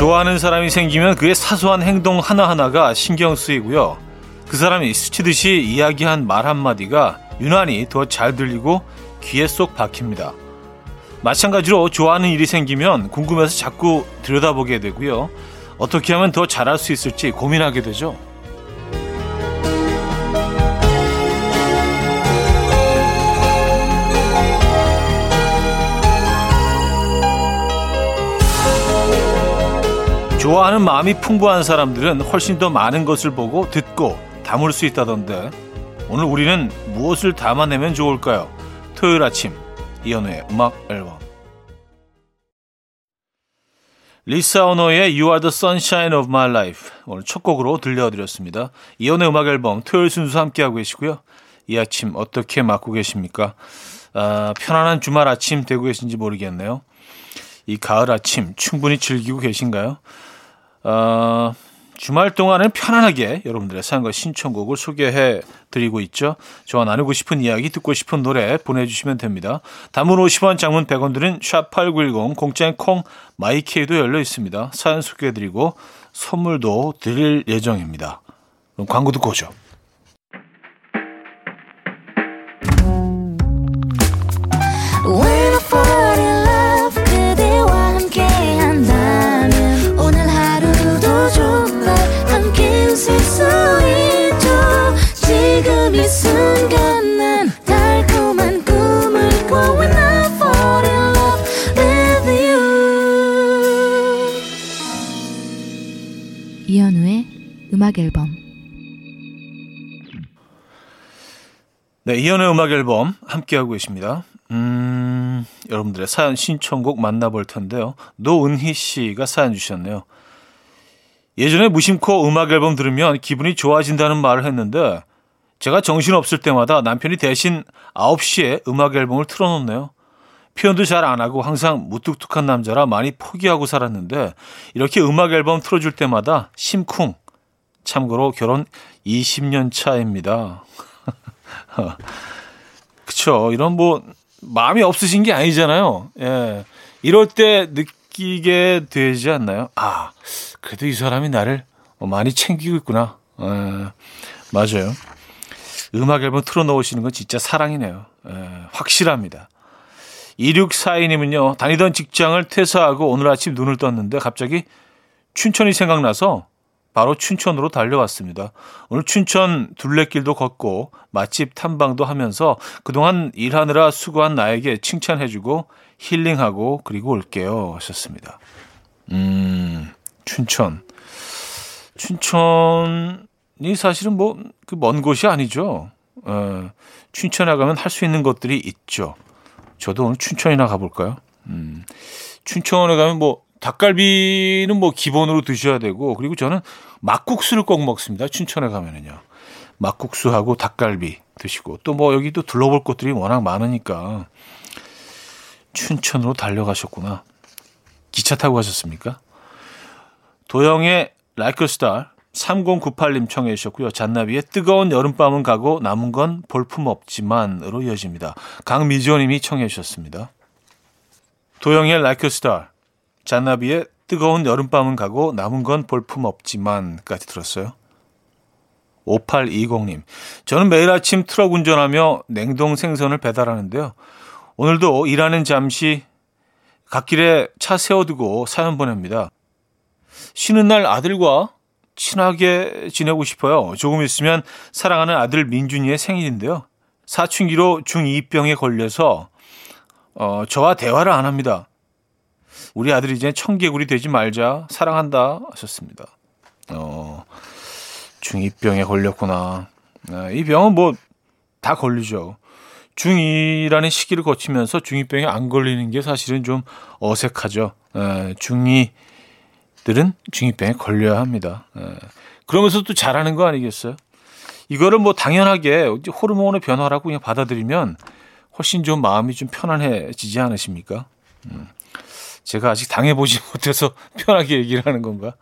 좋아하는 사람이 생기면 그의 사소한 행동 하나하나가 신경 쓰이고요. 그 사람이 스치듯이 이야기한 말 한마디가 유난히 더 잘 들리고 귀에 쏙 박힙니다. 마찬가지로 좋아하는 일이 생기면 궁금해서 자꾸 들여다보게 되고요. 어떻게 하면 더 잘할 수 있을지 고민하게 되죠. 좋아하는 마음이 풍부한 사람들은 훨씬 더 많은 것을 보고 듣고 담을 수 있다던데 오늘 우리는 무엇을 담아내면 좋을까요? 토요일 아침 이연우의 음악 앨범 리사 오노의 You Are the Sunshine of My Life 오늘 첫 곡으로 들려드렸습니다. 이연우의 음악 앨범 토요일 순서 함께하고 계시고요. 이 아침 어떻게 맞고 계십니까? 아, 편안한 주말 아침 되고 계신지 모르겠네요. 이 가을 아침 충분히 즐기고 계신가요? 어, 주말 동안은 편안하게 여러분들의 사연과 신청곡을 소개해 드리고 있죠. 저와 나누고 싶은 이야기, 듣고 싶은 노래 보내주시면 됩니다. 단문 50원, 장문 100원 들은 샵8910, 공짜인 콩, 마이케이도 열려 있습니다. 사연 소개해 드리고 선물도 드릴 예정입니다. 그럼 광고 듣고 오죠. 음악 앨범 네, 이연의 음악 앨범 함께하고 계십니다. 음, 여러분들의 사연 신청곡 만나볼 텐데요. 노은희 씨가 사연 주셨네요. 예전에 무심코 음악 앨범 들으면 기분이 좋아진다는 말을 했는데 제가 정신없을 때마다 남편이 대신 9시에 음악 앨범을 틀어놓네요. 표현도 잘 안 하고 항상 무뚝뚝한 남자라 많이 포기하고 살았는데 이렇게 음악 앨범 틀어줄 때마다 심쿵 참고로 결혼 20년 차입니다. 그쵸. 이런 뭐, 마음이 없으신 게 아니잖아요. 예. 이럴 때 느끼게 되지 않나요? 아, 그래도 이 사람이 나를 많이 챙기고 있구나. 예. 맞아요. 음악 앨범 틀어놓으시는 건 진짜 사랑이네요. 예. 확실합니다. 2642님은요, 다니던 직장을 퇴사하고 오늘 아침 눈을 떴는데 갑자기 춘천이 생각나서 바로 춘천으로 달려왔습니다. 오늘 춘천 둘레길도 걷고 맛집 탐방도 하면서 그동안 일하느라 수고한 나에게 칭찬해주고 힐링하고 그리고 올게요 하셨습니다. 음, 춘천. 춘천이 사실은 뭐 그 먼 곳이 아니죠. 어, 춘천에 가면 할 수 있는 것들이 있죠. 저도 오늘 춘천이나 가볼까요? 음, 춘천에 가면 뭐 닭갈비는 뭐 기본으로 드셔야 되고 그리고 저는 막국수를 꼭 먹습니다. 춘천에 가면은요. 막국수하고 닭갈비 드시고 또 뭐 여기 도 둘러볼 곳들이 워낙 많으니까 춘천으로 달려가셨구나. 기차 타고 가셨습니까? 도영의 a Star 3098님 청해 주셨고요. 잔나비의 뜨거운 여름밤은 가고 남은 건 볼품 없지만으로 이어집니다. 강미조 님이 청해 주셨습니다. 도영의 a Star 잔나비의 뜨거운 여름밤은 가고 남은 건 볼품 없지만까지 들었어요. 5820님. 저는 매일 아침 트럭 운전하며 냉동 생선을 배달하는데요. 오늘도 일하는 잠시 갓길에 차 세워두고 사연 보냅니다. 쉬는 날 아들과 친하게 지내고 싶어요. 조금 있으면 사랑하는 아들 민준이의 생일인데요. 사춘기로 중2병에 걸려서 어, 저와 대화를 안 합니다. 우리 아들이 이제 청개구리 되지 말자. 사랑한다. 하셨습니다. 어, 중2병에 걸렸구나. 아, 이 병은 뭐 다 걸리죠. 중2라는 시기를 거치면서 중2병에 안 걸리는 게 사실은 좀 어색하죠. 에, 중2들은 중2병에 걸려야 합니다. 에, 그러면서 또 잘하는 거 아니겠어요? 이거를 뭐 당연하게 호르몬의 변화라고 그냥 받아들이면 훨씬 좀 마음이 좀 편안해지지 않으십니까? 음. 제가 아직 당해보지 못해서 편하게 얘기를 하는 건가?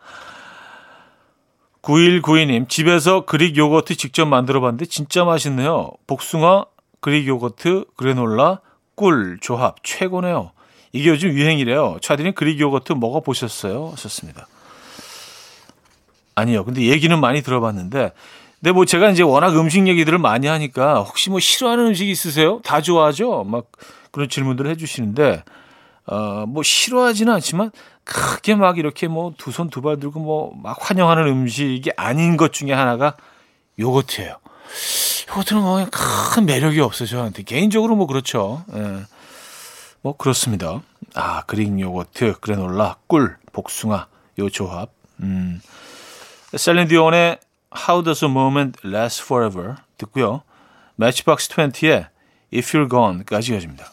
9192님, 집에서 그릭 요거트 직접 만들어 봤는데 진짜 맛있네요. 복숭아, 그릭 요거트, 그래놀라, 꿀 조합 최고네요. 이게 요즘 유행이래요. 차디는 그릭 요거트 먹어보셨어요? 하셨습니다. 아니요. 근데 얘기는 많이 들어봤는데 근데 뭐 제가 이제 워낙 음식 얘기들을 많이 하니까 혹시 뭐 싫어하는 음식 있으세요? 다 좋아하죠? 막 그런 질문들을 해주시는데 어, 뭐 싫어하지는 않지만 크게 막 이렇게 뭐 두 손 두 발 들고 뭐 막 환영하는 음식이 아닌 것 중에 하나가 요거트예요. 요거트는 뭐 큰 매력이 없어요 저한테 개인적으로 뭐 그렇죠. 예. 뭐 그렇습니다. 아 그릭 요거트, 그래놀라, 꿀, 복숭아 요 조합. 음. 셀린디온의 How Does a Moment Last Forever 듣고요. 매치박스 20의 If You're Gone까지 이어집니다.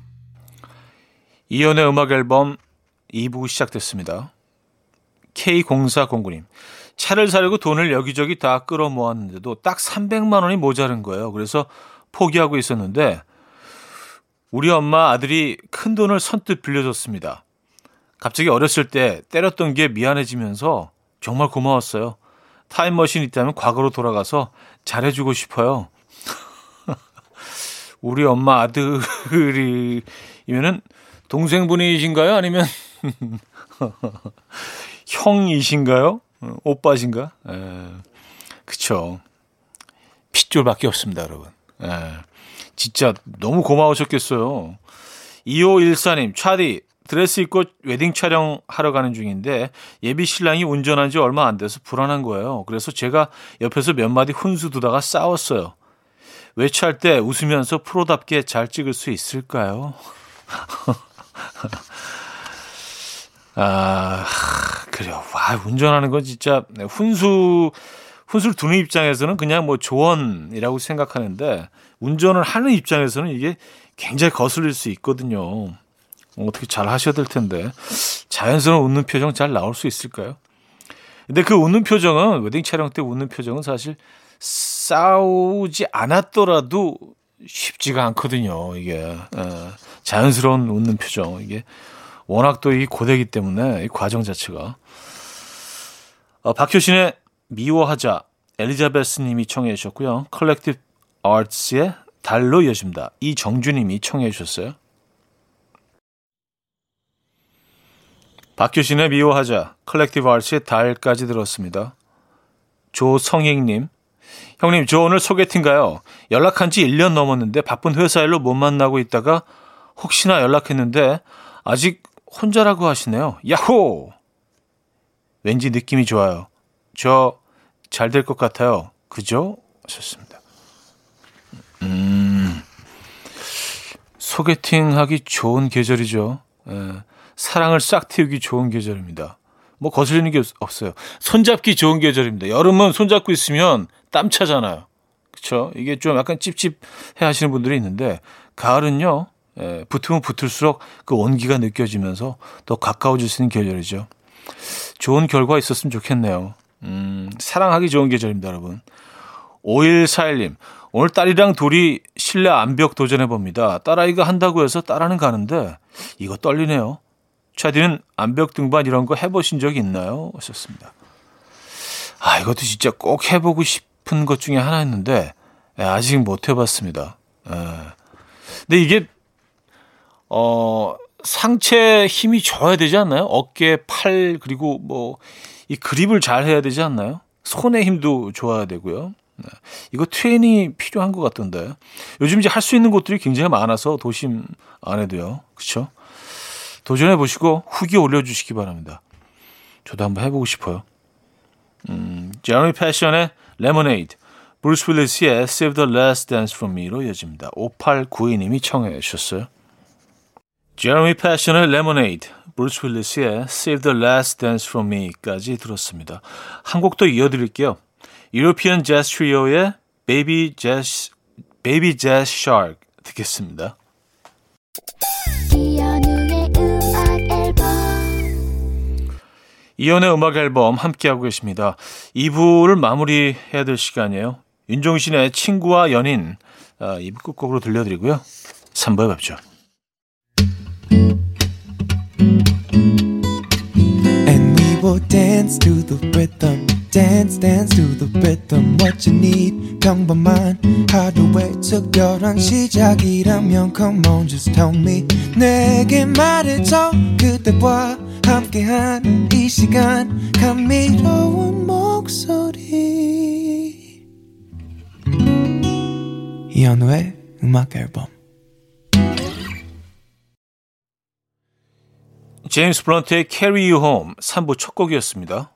이연의 음악 앨범 2부 시작됐습니다. K0409님. 차를 사려고 돈을 여기저기 다 끌어 모았는데도 딱 300만 원이 모자른 거예요. 그래서 포기하고 있었는데 우리 엄마 아들이 큰 돈을 선뜻 빌려줬습니다. 갑자기 어렸을 때 때렸던 게 미안해지면서 정말 고마웠어요. 타임머신 있다면 과거로 돌아가서 잘해주고 싶어요. 우리 엄마 아들이면은 동생분이신가요? 아니면 형이신가요? 오빠신가? 에, 그쵸. 핏줄밖에 없습니다, 여러분. 에, 진짜 너무 고마우셨겠어요. 2514님, 차디, 드레스 입고 웨딩 촬영하러 가는 중인데 예비 신랑이 운전한 지 얼마 안 돼서 불안한 거예요. 그래서 제가 옆에서 몇 마디 훈수 두다가 싸웠어요. 외차할 때 웃으면서 프로답게 잘 찍을 수 있을까요? 아, 그래요. 와, 운전하는 건 진짜 네, 훈수, 훈수를 두는 입장에서는 그냥 뭐 조언이라고 생각하는데 운전을 하는 입장에서는 이게 굉장히 거슬릴 수 있거든요. 어떻게 잘 하셔야 될 텐데. 자연스러운 웃는 표정 잘 나올 수 있을까요? 근데 그 웃는 표정은, 웨딩 촬영 때 웃는 표정은 사실 싸우지 않았더라도 쉽지가 않거든요. 이게 에, 자연스러운 웃는 표정 이게 워낙 또 이 고되기 때문에 이 과정 자체가 어, 박효신의 미워하자 엘리자베스님이 청해 주셨고요. 컬렉티브 아츠의 달로 이어집니다. 이정주님이 청해 주셨어요. 박효신의 미워하자 컬렉티브 아츠의 달까지 들었습니다. 조성익님 형님, 저 오늘 소개팅 가요. 연락한 지 1년 넘었는데 바쁜 회사 일로 못 만나고 있다가 혹시나 연락했는데 아직 혼자라고 하시네요. 야호! 왠지 느낌이 좋아요. 저 잘 될 것 같아요. 그죠? 하셨습니다. 음, 소개팅 하기 좋은 계절이죠. 예, 사랑을 싹 틔우기 좋은 계절입니다. 뭐 거슬리는 게 없어요. 손잡기 좋은 계절입니다. 여름은 손잡고 있으면 땀 차잖아요. 그렇죠? 이게 좀 약간 찝찝해 하시는 분들이 있는데 가을은요. 예, 붙으면 붙을수록 그 온기가 느껴지면서 더 가까워질 수 있는 계절이죠. 좋은 결과 있었으면 좋겠네요. 음, 사랑하기 좋은 계절입니다, 여러분. 5141님, 오늘 딸이랑 둘이 실내 암벽 도전해 봅니다. 딸아이가 한다고 해서 딸하는 가는데 이거 떨리네요. 차디는 암벽 등반 이런 거 해보신 적 있나요? 하셨습니다. 아, 이것도 진짜 꼭 해보고 싶 싶은 것 중에 하나였는데 예, 아직 못 해봤습니다. 예. 근데 이게 어 상체 힘이 좋아야 되지 않나요? 어깨, 팔 그리고 뭐 이 그립을 잘 해야 되지 않나요? 손의 힘도 좋아야 되고요. 네. 이거 트레이닝이 필요한 것 같던데. 요즘 이제 할 수 있는 곳들이 굉장히 많아서 도심 안에도요. 그렇죠? 도전해 보시고 후기 올려주시기 바랍니다. 저도 한번 해보고 싶어요. 음, 제러미 패션의 레모네이드, 브루스 윌리스의 Save the Last Dance for Me로 이어집니다. 5892님이 청해 주셨어요. 제러미 패션의 레모네이드, 브루스 윌리스의 Save the Last Dance for Me까지 들었습니다. 한 곡 더 이어드릴게요. 유로피안 재즈 트리오의 Baby Jazz, Baby Jazz Shark 듣겠습니다. 이현우의 음악 앨범 함께하고 계십니다. 2부를 마무리해야 될 시간이에요. 윤종신의 친구와 연인 2부 아, 끝곡으로 들려드리고요. 3부에 뵙죠. Dance to the rhythm. dance dance to the rhythm what you need 평범한 하루의 특별한 시작이라면 come on just tell me 내게 말해줘 그대와 함께한 이 시간 감미로운 목소리 이현우의 음악 앨범 제임스 블런트의 Carry You Home 3부 첫 곡이었습니다.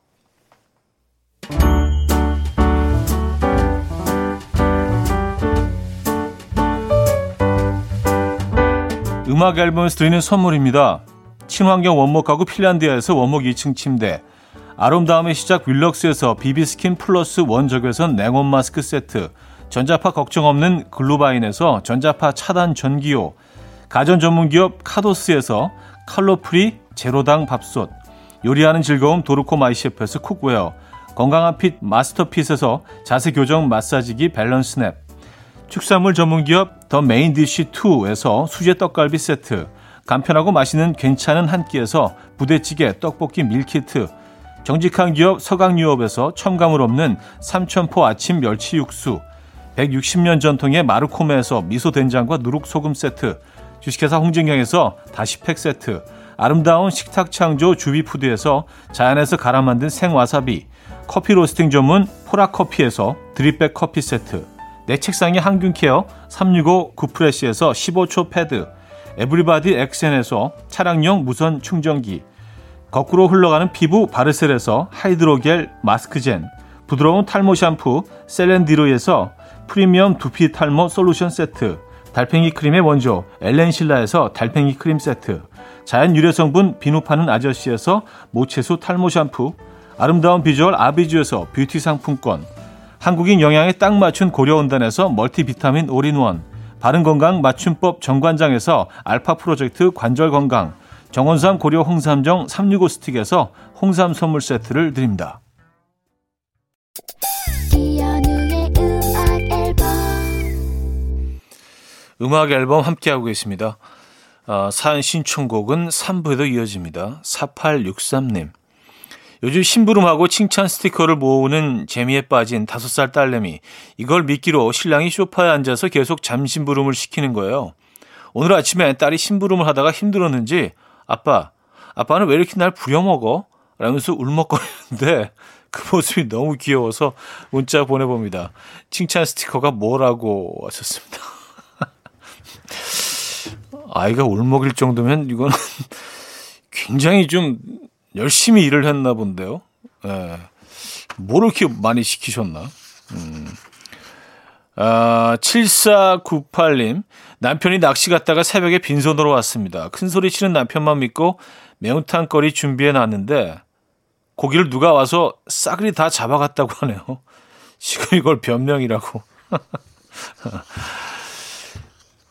음악 앨범에서 드리는 선물입니다. 친환경 원목 가구 핀란드에서 원목 2층 침대 아름다움의 시작 윌럭스에서 비비스킨 플러스 원적외선 냉온 마스크 세트 전자파 걱정 없는 글루바인에서 전자파 차단 전기요 가전 전문기업 카도스에서 칼로프리 제로당 밥솥 요리하는 즐거움 도르코 마이셰프에서 cookware 건강한 fit 마스터핏에서 자세 교정 마사지기 밸런스 냅 축산물 전문기업 더 메인디쉬 2에서 수제 떡갈비 세트 간편하고 맛있는 괜찮은 한 끼에서 부대찌개 떡볶이 밀키트 정직한 기업 서강유업에서 첨가물 없는 삼천포 아침 멸치 육수 160년 전통의 마루코메에서 미소 된장과 누룩 소금 세트 주식회사 홍진경에서 다시팩 세트 아름다운 식탁 창조 주비푸드에서 자연에서 갈아 만든 생와사비 커피 로스팅 전문 포라커피에서 드립백 커피 세트 내 책상의 항균 케어 365 구프레시에서 15초 패드 에브리바디 엑센에서 차량용 무선 충전기 거꾸로 흘러가는 피부 바르셀에서 하이드로겔 마스크젠 부드러운 탈모 샴푸 셀렌디로에서 프리미엄 두피 탈모 솔루션 세트 달팽이 크림의 원조 엘렌실라에서 달팽이 크림 세트 자연 유래 성분 비누 파는 아저씨에서 모체수 탈모 샴푸 아름다운 비주얼 아비주에서 뷰티 상품권 한국인 영양에 딱 맞춘 고려은단에서 멀티비타민 올인원 바른건강 맞춤법 정관장에서 알파 프로젝트 관절건강 정원삼 고려 홍삼정 365 스틱에서 홍삼 선물 세트를 드립니다. 음악 앨범 함께하고 계십니다. 어, 사연 신청곡은 3부에도 이어집니다. 4863님. 요즘 심부름하고 칭찬 스티커를 모으는 재미에 빠진 다섯 살 딸내미. 이걸 미끼로 신랑이 쇼파에 앉아서 계속 잠심부름을 시키는 거예요. 오늘 아침에 딸이 심부름을 하다가 힘들었는지 아빠, 아빠는 왜 이렇게 날 부려먹어? 라면서 울먹거리는데 그 모습이 너무 귀여워서 문자 보내봅니다. 칭찬 스티커가 뭐라고 하셨습니다. 아이가 울먹일 정도면 이건 굉장히 좀 열심히 일을 했나 본데요. 예. 뭐 이렇게 많이 시키셨나? 음. 아, 7498님. 남편이 낚시 갔다가 새벽에 빈손으로 왔습니다. 큰 소리 치는 남편만 믿고 매운탕 거리 준비해 놨는데 고기를 누가 와서 싸그리 다 잡아갔다고 하네요. 지금 이걸 변명이라고.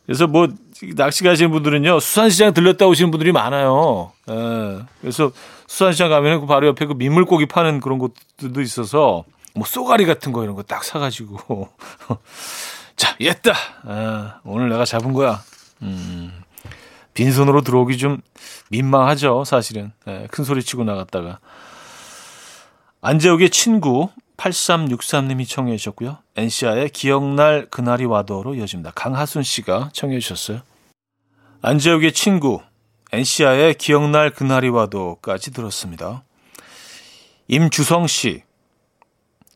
그래서 뭐 낚시 가시는 분들은요 수산시장 들렸다 오시는 분들이 많아요. 예. 그래서 수산시장 가면 그 바로 옆에 그 민물고기 파는 그런 곳들도 있어서 뭐 쏘가리 같은 거 이런 거 딱 사가지고 자 얘다 아, 오늘 내가 잡은 거야. 음, 빈손으로 들어오기 좀 민망하죠 사실은 예, 큰 소리 치고 나갔다가 안재욱의 친구 8363님이 청해 주셨고요. 엔시아의 기억날 그날이 와도로 이어집니다. 강하순 씨가 청해 주셨어요. 안재욱의 친구 엔시아의 기억날 그날이 와도까지 들었습니다. 임주성 씨.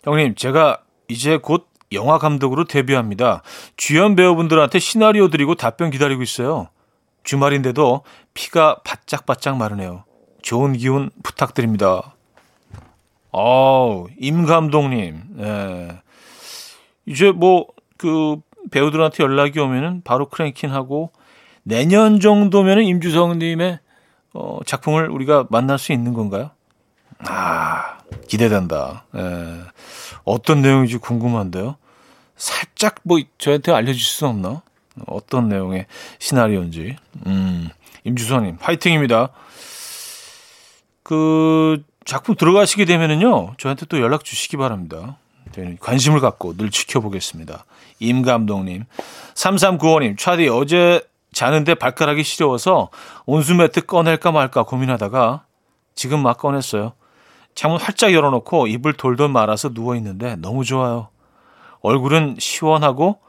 형님, 제가 이제 곧 영화 감독으로 데뷔합니다. 주연 배우분들한테 시나리오 드리고 답변 기다리고 있어요. 주말인데도 피가 바짝바짝 마르네요. 좋은 기운 부탁드립니다. 어우, 임 감독님. 예. 이제 뭐, 그, 배우들한테 연락이 오면은 바로 크랭킹 하고 내년 정도면은 임주성님의 어, 작품을 우리가 만날 수 있는 건가요? 아, 기대된다. 예. 어떤 내용인지 궁금한데요. 살짝 뭐 저한테 알려주실 수 없나? 어떤 내용의 시나리오인지. 음, 임주성님, 파이팅입니다. 그, 작품 들어가시게 되면은요, 저한테 또 연락 주시기 바랍니다. 관심을 갖고 늘 지켜보겠습니다. 임 감독님. 3395님, 차디 어제 자는데 발가락이 시려워서 온수 매트 꺼낼까 말까 고민하다가 지금 막 꺼냈어요. 창문 활짝 열어놓고 이불 돌돌 말아서 누워있는데 너무 좋아요. 얼굴은 시원하고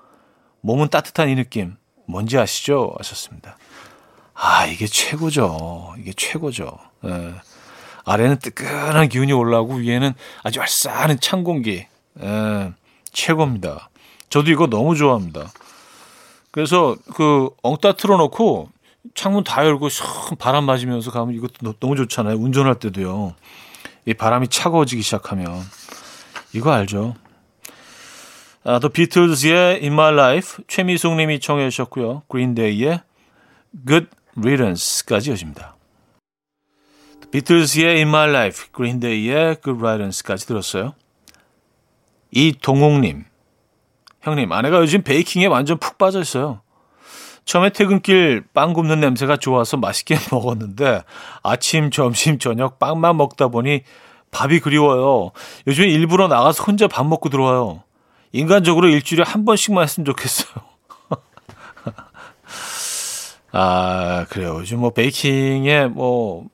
몸은 따뜻한 이 느낌. 뭔지 아시죠? 하셨습니다. 아, 이게 최고죠. 이게 최고죠. 예. 아래는 뜨끈한 기운이 올라오고 위에는 아주 알싸한 찬 공기. 예. 최고입니다. 저도 이거 너무 좋아합니다. 그래서 그 엉따 틀어놓고 창문 다 열고 샥 바람 맞으면서 가면 이것도 너무 좋잖아요. 운전할 때도요. 이 바람이 차가워지기 시작하면 이거 알죠? 아, 더 비틀즈의 In My Life 최미숙 님이 청해 주셨고요. 그린데이의 Good Riddance까지 여집니다. 비틀즈의 In My Life, 그린데이의 Good Riddance까지 들었어요. 이동욱 님, 형님, 아내가 요즘 베이킹에 완전 푹 빠져 있어요. 처음에 퇴근길 빵 굽는 냄새가 좋아서 맛있게 먹었는데 아침, 점심, 저녁 빵만 먹다 보니 밥이 그리워요. 요즘에 일부러 나가서 혼자 밥 먹고 들어와요. 인간적으로 일주일에 한 번씩만 했으면 좋겠어요. 아, 그래요. 요즘 뭐 베이킹에 뭐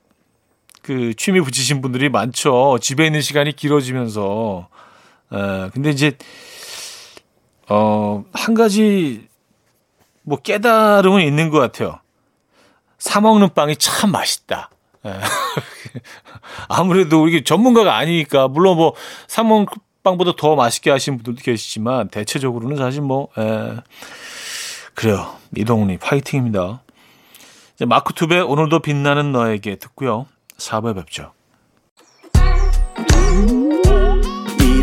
그 취미 붙이신 분들이 많죠. 집에 있는 시간이 길어지면서. 에, 근데 이제 어, 한 가지 뭐 깨달음은 있는 것 같아요. 사 먹는 빵이 참 맛있다. 예. 아무래도 우리 전문가가 아니니까 물론 뭐 사 먹는 빵보다 더 맛있게 하시는 분들도 계시지만 대체적으로는 사실 뭐 에, 그래요. 이동훈이 파이팅입니다. 마크 투베 오늘도 빛나는 너에게 듣고요. 4부에 뵙죠.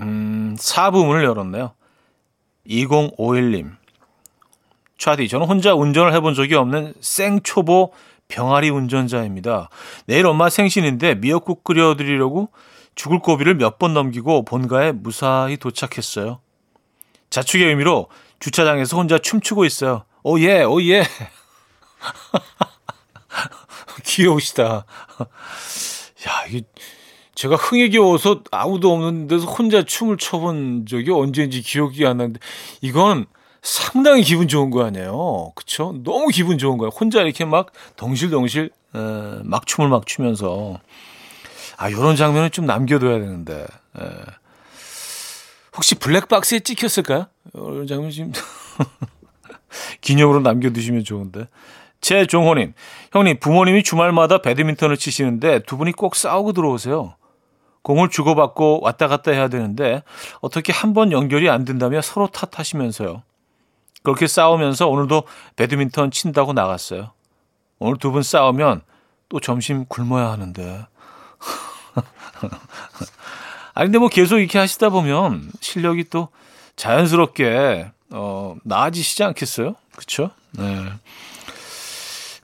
음, 4부 문을 열었네요. 2051님. 차디, 저는 혼자 운전을 해본 적이 없는 생초보 병아리 운전자입니다. 내일 엄마 생신인데 미역국 끓여드리려고 죽을 고비를 몇 번 넘기고 본가에 무사히 도착했어요. 자축의 의미로 주차장에서 혼자 춤추고 있어요. 오예, 오예. 귀여우시다. 야, 이게 제가 흥에 겨워서 아무도 없는 데서 혼자 춤을 춰본 적이 언제인지 기억이 안 나는데 이건 상당히 기분 좋은 거 아니에요. 그쵸? 너무 기분 좋은 거예요. 혼자 이렇게 막 덩실덩실 에, 막 춤을 막 추면서 아 요런 장면을 좀 남겨둬야 되는데 에. 혹시 블랙박스에 찍혔을까요? 이런 장면 지금 기념으로 남겨두시면 좋은데 최종호님 형님 부모님이 주말마다 배드민턴을 치시는데 두 분이 꼭 싸우고 들어오세요. 공을 주고받고 왔다 갔다 해야 되는데 어떻게 한 번 연결이 안 된다며 서로 탓하시면서요. 그렇게 싸우면서 오늘도 배드민턴 친다고 나갔어요. 오늘 두 분 싸우면 또 점심 굶어야 하는데. 아니 근데 뭐 계속 이렇게 하시다 보면 실력이 또 자연스럽게 어 나아지시지 않겠어요? 그렇죠? 네.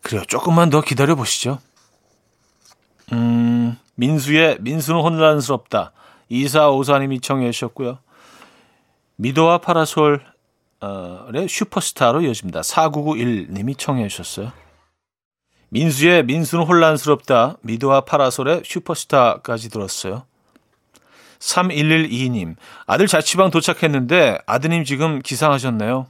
그래요. 조금만 더 기다려 보시죠. 음, 민수의 민수는 혼란스럽다. 이사오사님이 청해 주셨고요. 미도와 파라솔의 슈퍼스타로 이어집니다. 4991님이 청해 주셨어요. 민수의 민수는 혼란스럽다. 미도와 파라솔의 슈퍼스타까지 들었어요. 3112님, 아들 자취방 도착했는데 아드님 지금 기상하셨나요?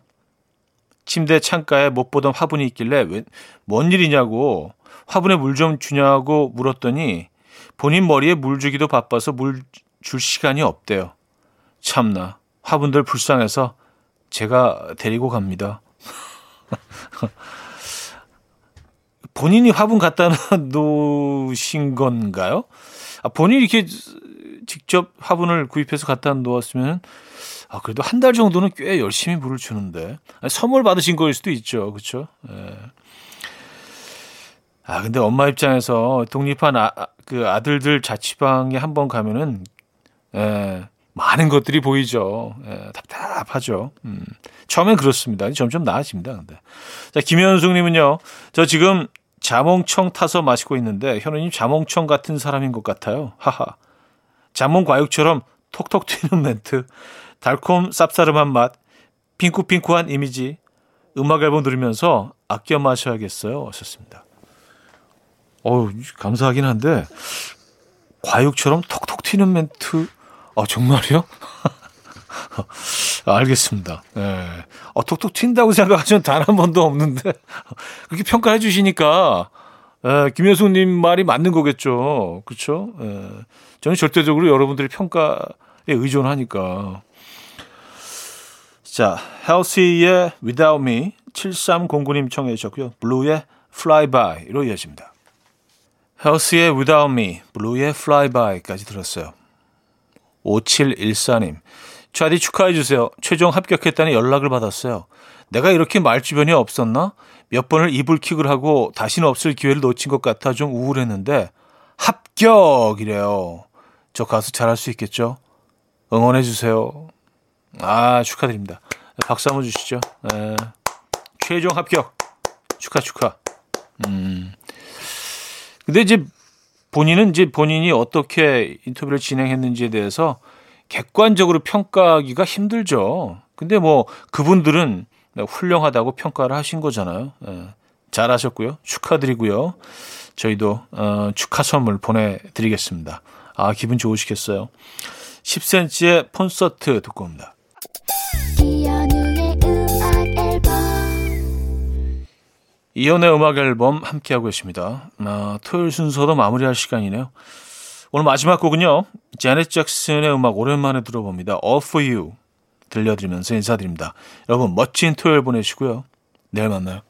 침대 창가에 못 보던 화분이 있길래 왜, 뭔 일이냐고 화분에 물 좀 주냐고 물었더니 본인 머리에 물 주기도 바빠서 물 줄 시간이 없대요. 참나 화분들 불쌍해서 제가 데리고 갑니다. 본인이 화분 갖다 놓으신 건가요? 아, 본인이 이렇게 직접 화분을 구입해서 갖다 놓았으면 아, 그래도 한 달 정도는 꽤 열심히 물을 주는데 아니, 선물 받으신 거일 수도 있죠, 그렇죠? 예. 아, 근데 엄마 입장에서 독립한 아, 아- 그 아들들 자취방에 한번 가면은, 예, 많은 것들이 보이죠. 예, 답답하죠. 음, 처음엔 그렇습니다. 점점 나아집니다. 근데. 자, 김현숙님은요, 저 지금 자몽청 타서 마시고 있는데, 현우님 자몽청 같은 사람인 것 같아요. 하하. 자몽 과육처럼 톡톡 튀는 멘트, 달콤 쌉싸름한 맛, 핑크핑크한 이미지, 음악 앨범 들으면서 아껴 마셔야겠어요. 하셨습니다. 어우, 감사하긴 한데, 과육처럼 톡톡 튀는 멘트, 아, 정말요? 아, 알겠습니다. 예. 어, 톡톡 튄다고 생각하시면 단 한 번도 없는데, 그렇게 평가해 주시니까, 예, 김효숙님 말이 맞는 거겠죠. 그렇죠? 예. 저는 절대적으로 여러분들의 평가에 의존하니까. 자, 헬시의 Without Me 7309님 청해 주셨고요. 블루의 Fly By로 이어집니다. 헬시의 Without Me, 블루의 Fly By까지 들었어요. 5714님. 차디 축하해 주세요. 최종 합격했다는 연락을 받았어요. 내가 이렇게 말 주변이 없었나? 몇 번을 이불킥을 하고 다시는 없을 기회를 놓친 것 같아 좀 우울했는데 합격이래요. 저 가수 잘할 수 있겠죠? 응원해 주세요. 아 축하드립니다. 박수 한번 주시죠. 에, 최종 합격 축하 축하. 음. 근데 이제 본인은 이제 본인이 어떻게 인터뷰를 진행했는지에 대해서 객관적으로 평가하기가 힘들죠. 근데 뭐 그분들은 훌륭하다고 평가를 하신 거잖아요. 예, 잘하셨고요. 축하드리고요. 저희도 어, 축하 선물 보내드리겠습니다. 아 기분 좋으시겠어요. 10cm의 콘서트 듣고 옵니다. 이연의 음악 앨범 함께하고 있습니다. 아, 토요일 순서도 마무리할 시간이네요. 오늘 마지막 곡은요. 제넷 잭슨의 음악 오랜만에 들어봅니다. All for You 들려드리면서 인사드립니다. 여러분 멋진 토요일 보내시고요. 내일 만나요.